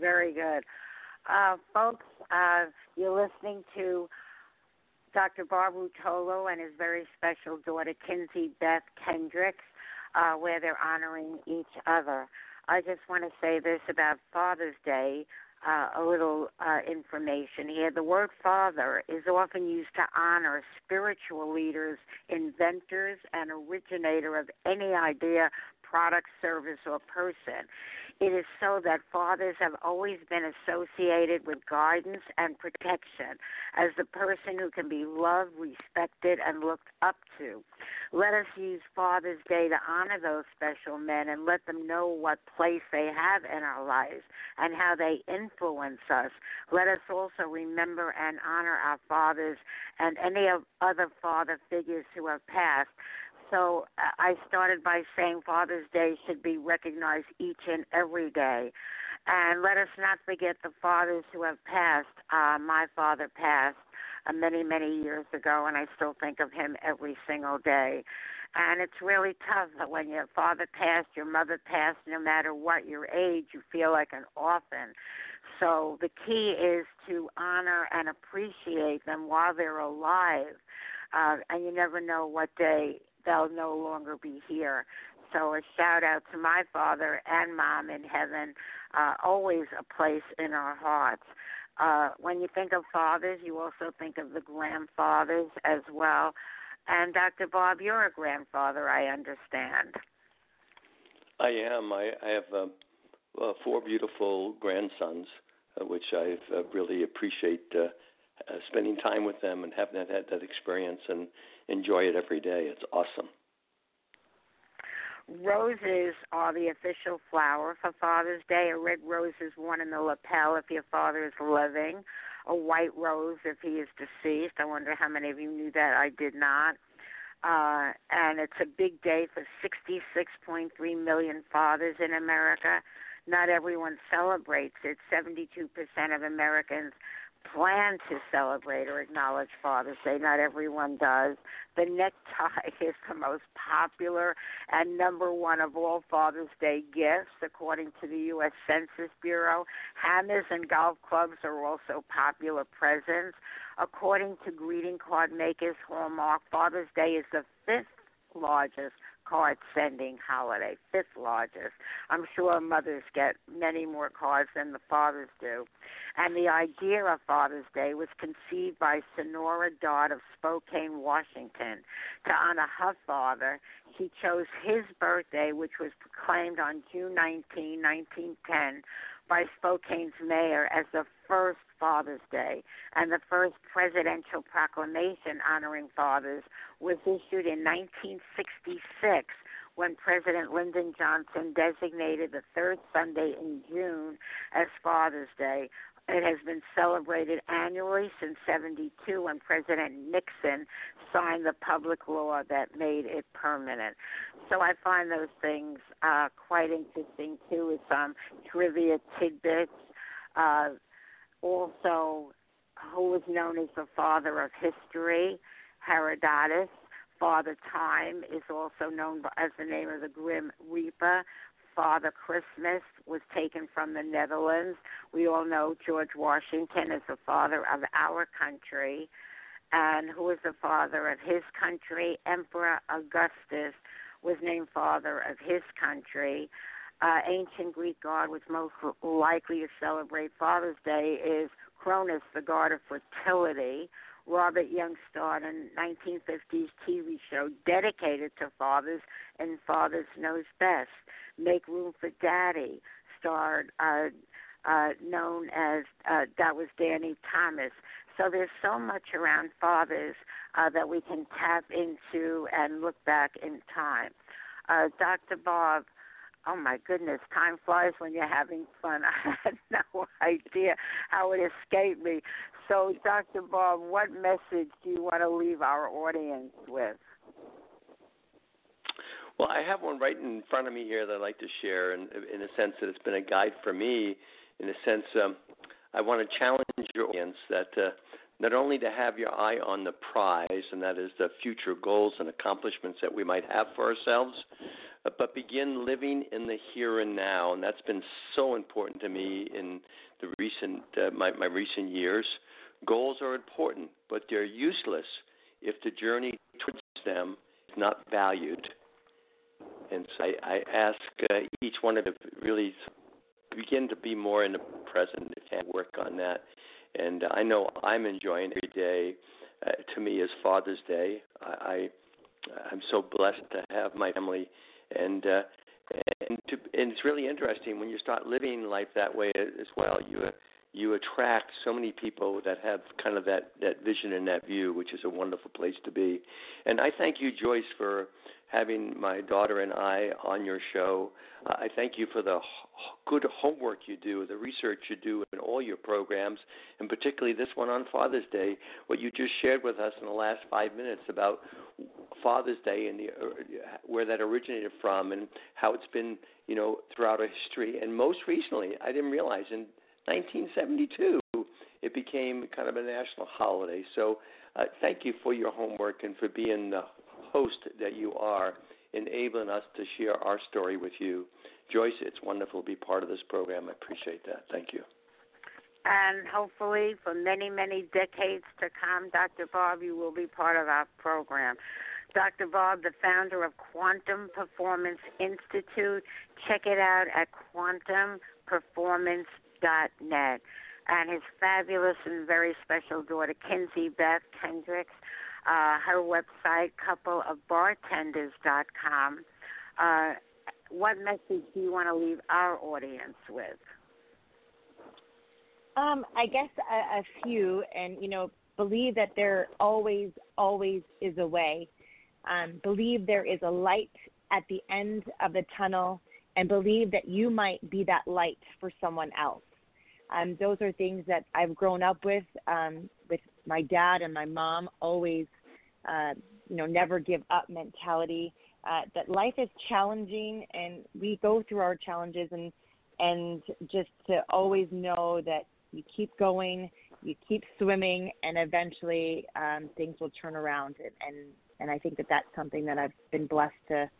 Very good. Uh, folks, uh, you're listening to Dr. Bob Ruotolo and his very special daughter, Kinsey Beth Kendricks, uh, where they're honoring each other. I just want to say this about Father's Day. Uh, a little uh, information here. The word father is often used to honor spiritual leaders, inventors, and originator of any idea, product, service, or person. It is so that fathers have always been associated with guidance and protection as the person who can be loved, respected, and looked up to. Let us use Father's Day to honor those special men and let them know what place they have in our lives and how they influence us. Let us also remember and honor our fathers and any other father figures who have passed so uh, I started by saying Father's Day should be recognized each and every day. And let us not forget the fathers who have passed. Uh, my father passed uh, many, many years ago, and I still think of him every single day. And it's really tough that when your father passed, your mother passed, no matter what your age, you feel like an orphan. So the key is to honor and appreciate them while they're alive. Uh, and you never know what day they'll no longer be here. So a shout out to my father and mom in heaven, uh, always a place in our hearts. Uh, when you think of fathers, you also think of the grandfathers as well. And Dr. Bob, you're a grandfather, I understand. I am. I, I have uh, uh, four beautiful grandsons, uh, which I uh, really appreciate uh, uh, spending time with them and having had that experience and enjoy it every day. It's awesome. Roses are the official flower for Father's Day. A red rose is worn in the lapel if your father is living. A white rose if he is deceased. I wonder how many of you knew that. I did not. Uh, and it's a big day for 66.3 million fathers in America. Not everyone celebrates it. 72% of Americans plan to celebrate or acknowledge Father's Day. Not everyone does. The necktie [laughs] is the most popular and number one of all Father's Day gifts, according to the U.S. Census Bureau. Hammers and golf clubs are also popular presents. According to greeting card makers Hallmark, Father's Day is the fifth largest card sending holiday, fifth largest. I'm sure mothers get many more cards than the fathers do. And the idea of Father's Day was conceived by Sonora Dodd of Spokane, Washington. To honor her father, she chose his birthday, which was proclaimed on June 19, 1910, by Spokane's mayor as the first Father's Day, and the first presidential proclamation honoring fathers was issued in 1966 when President Lyndon Johnson designated the third Sunday in June as Father's Day. It has been celebrated annually since 72 when President Nixon signed the public law that made it permanent. So I find those things uh, quite interesting too with some trivia tidbits. Uh, also, who was known as the father of history, Herodotus. Father Time is also known as the name of the Grim Reaper. Father Christmas was taken from the Netherlands. We all know George Washington is the father of our country. And who was the father of his country? Emperor Augustus was named father of his country. Uh, ancient Greek god was most likely to celebrate Father's Day is Cronus, the god of fertility. Robert Young starred a 1950s TV show dedicated to fathers and Fathers Knows Best. Make Room for Daddy starred uh, uh, known as uh, that was Danny Thomas. So there's so much around fathers uh, that we can tap into and look back in time. Uh, Dr. Bob, oh my goodness, time flies when you're having fun. [laughs] I had no idea how it escaped me. So, Dr. Bob, what message do you want to leave our audience with? Well, I have one right in front of me here that I'd like to share, and in, a sense that it's been a guide for me. In a sense, um, I want to challenge your audience that uh, not only to have your eye on the prize, and that is the future goals and accomplishments that we might have for ourselves, but begin living in the here and now, and that's been so important to me in the recent uh, my, my recent years. Goals are important, but they're useless if the journey towards them is not valued. And so I, I ask uh, each one of them really begin to be more in the present and work on that. And I know I'm enjoying every day. Uh, to me, is Father's Day. I, I I'm so blessed to have my family and uh, and, to, and it's really interesting when you start living life that way as well. You you attract so many people that have kind of that that vision and that view, which is a wonderful place to be. And I thank you, Joyce, for having my daughter and I on your show. I thank you for the good homework you do, the research you do in all your programs, and particularly this one on Father's Day. What you just shared with us in the last five minutes about Father's Day and the, uh, where that originated from, and how it's been, you know, throughout our history. And most recently, I didn't realize in 1972 it became kind of a national holiday. So, uh, thank you for your homework and for being the host that you are, enabling us to share our story with you. Joyce, it's wonderful to be part of this program. I appreciate that. Thank you. And hopefully, for many, many decades to come, Dr. Bob, you will be part of our program. Dr. Bob, the founder of Quantum Performance Institute. Check it out at quantumperformance.net. And his fabulous and very special daughter, Kinsey Beth Kendricks, uh, her website, coupleofbartenders.com. Uh, what message do you want to leave our audience with? Um, I guess a, a few, and you know, believe that there always, always is a way. Um, believe there is a light at the end of the tunnel, and believe that you might be that light for someone else. Um, those are things that I've grown up with, um, with my dad and my mom. Always, uh, you know, never give up mentality. Uh, that life is challenging, and we go through our challenges, and and just to always know that you keep going, you keep swimming, and eventually um, things will turn around. And, and and I think that that's something that I've been blessed to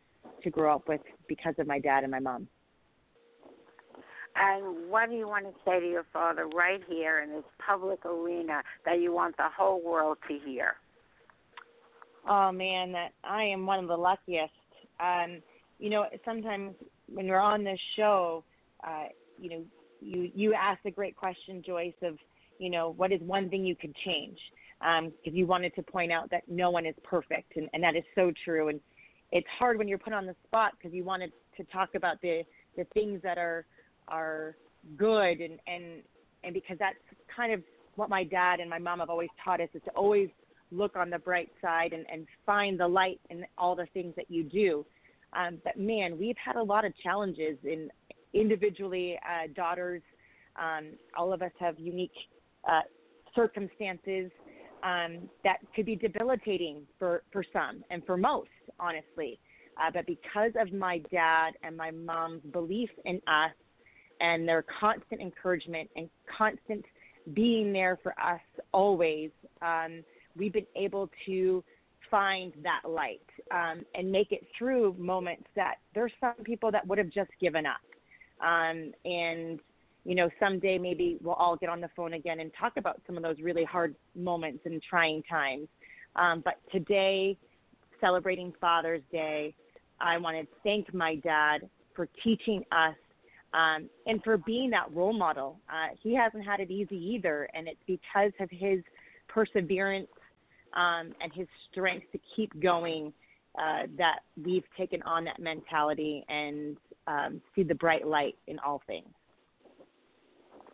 to grow up with because of my dad and my mom. And what do you want to say to your father right here in this public arena that you want the whole world to hear? Oh man, that I am one of the luckiest. Um, you know, sometimes when you're on this show, uh, you know, you you ask a great question, Joyce, of you know what is one thing you could change because um, you wanted to point out that no one is perfect, and, and that is so true. And it's hard when you're put on the spot because you wanted to talk about the the things that are are good and and and because that's kind of what my dad and my mom have always taught us is to always look on the bright side and, and find the light in all the things that you do. Um, but man, we've had a lot of challenges in individually, uh, daughters. Um, all of us have unique uh, circumstances um, that could be debilitating for, for some and for most, honestly. Uh, but because of my dad and my mom's belief in us and their constant encouragement and constant being there for us always, um, we've been able to find that light um, and make it through moments that there's some people that would have just given up. Um, and you know, someday maybe we'll all get on the phone again and talk about some of those really hard moments and trying times. Um, but today, celebrating Father's Day, I want to thank my dad for teaching us um, and for being that role model. Uh, he hasn't had it easy either, and it's because of his perseverance um, and his strength to keep going uh, that we've taken on that mentality and um, see the bright light in all things.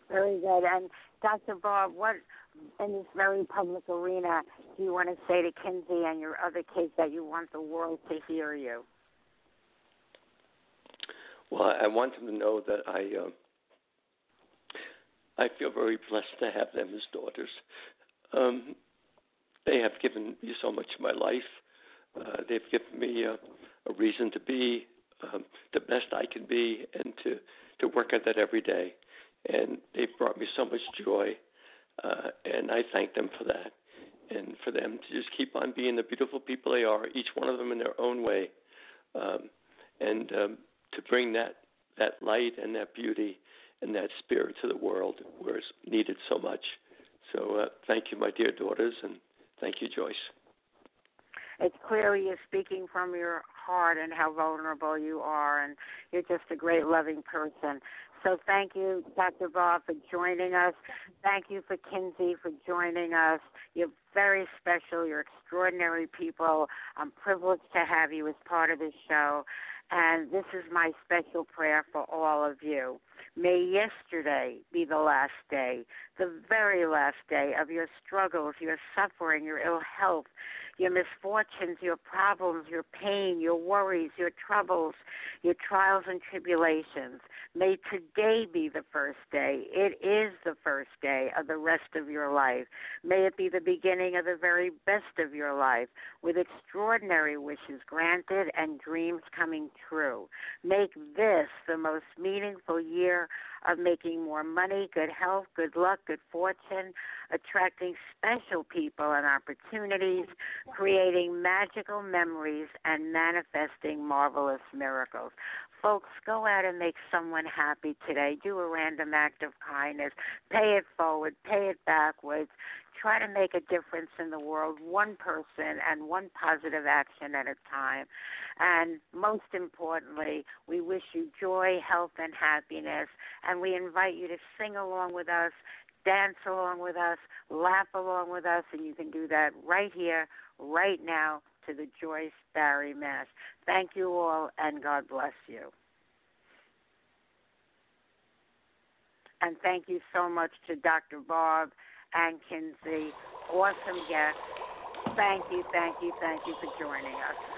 Very good. And Dr. Bob, what in this very public arena do you want to say to Kinsey and your other kids that you want the world to hear you? Well, I want them to know that I uh, I feel very blessed to have them as daughters. Um, they have given me so much of my life. Uh, they've given me a, a reason to be um, the best I can be and to to work at that every day. And they've brought me so much joy, uh, and I thank them for that. And for them to just keep on being the beautiful people they are, each one of them in their own way, um, and um, to bring that that light and that beauty and that spirit to the world where it's needed so much. So uh, thank you, my dear daughters, and thank you, Joyce. It's clear you're speaking from your heart and how vulnerable you are, and you're just a great, loving person. So thank you, Dr. Bob, for joining us. Thank you for Kinsey for joining us. You're very special. You're extraordinary people. I'm privileged to have you as part of this show. And this is my special prayer for all of you. May yesterday be the last day, the very last day of your struggles, your suffering, your ill health, your misfortunes, your problems, your pain, your worries, your troubles, your trials and tribulations. May today be the first day. It is the first day of the rest of your life. May it be the beginning of the very best of your life, with extraordinary wishes granted and dreams coming true. Make this the most meaningful year of making more money, good health, good luck, good fortune, attracting special people and opportunities, creating magical memories, and manifesting marvelous miracles. Folks, go out and make someone happy today. Do a random act of kindness. Pay it forward, pay it backwards. Try to make a difference in the world, one person and one positive action at a time. And most importantly, we wish you joy, health, and happiness. And we invite you to sing along with us, dance along with us, laugh along with us. And you can do that right here, right now, to the Joyce Barrie Mass. Thank you all, and God bless you. And thank you so much to Dr. Bob and Kinsey. Awesome guests. Thank you, thank you, thank you for joining us.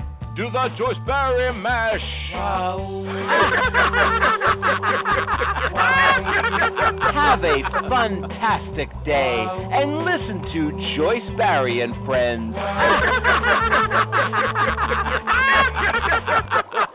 do the Joyce Barrie mash. [laughs] Have a fantastic day and listen to Joyce Barrie and friends. [laughs]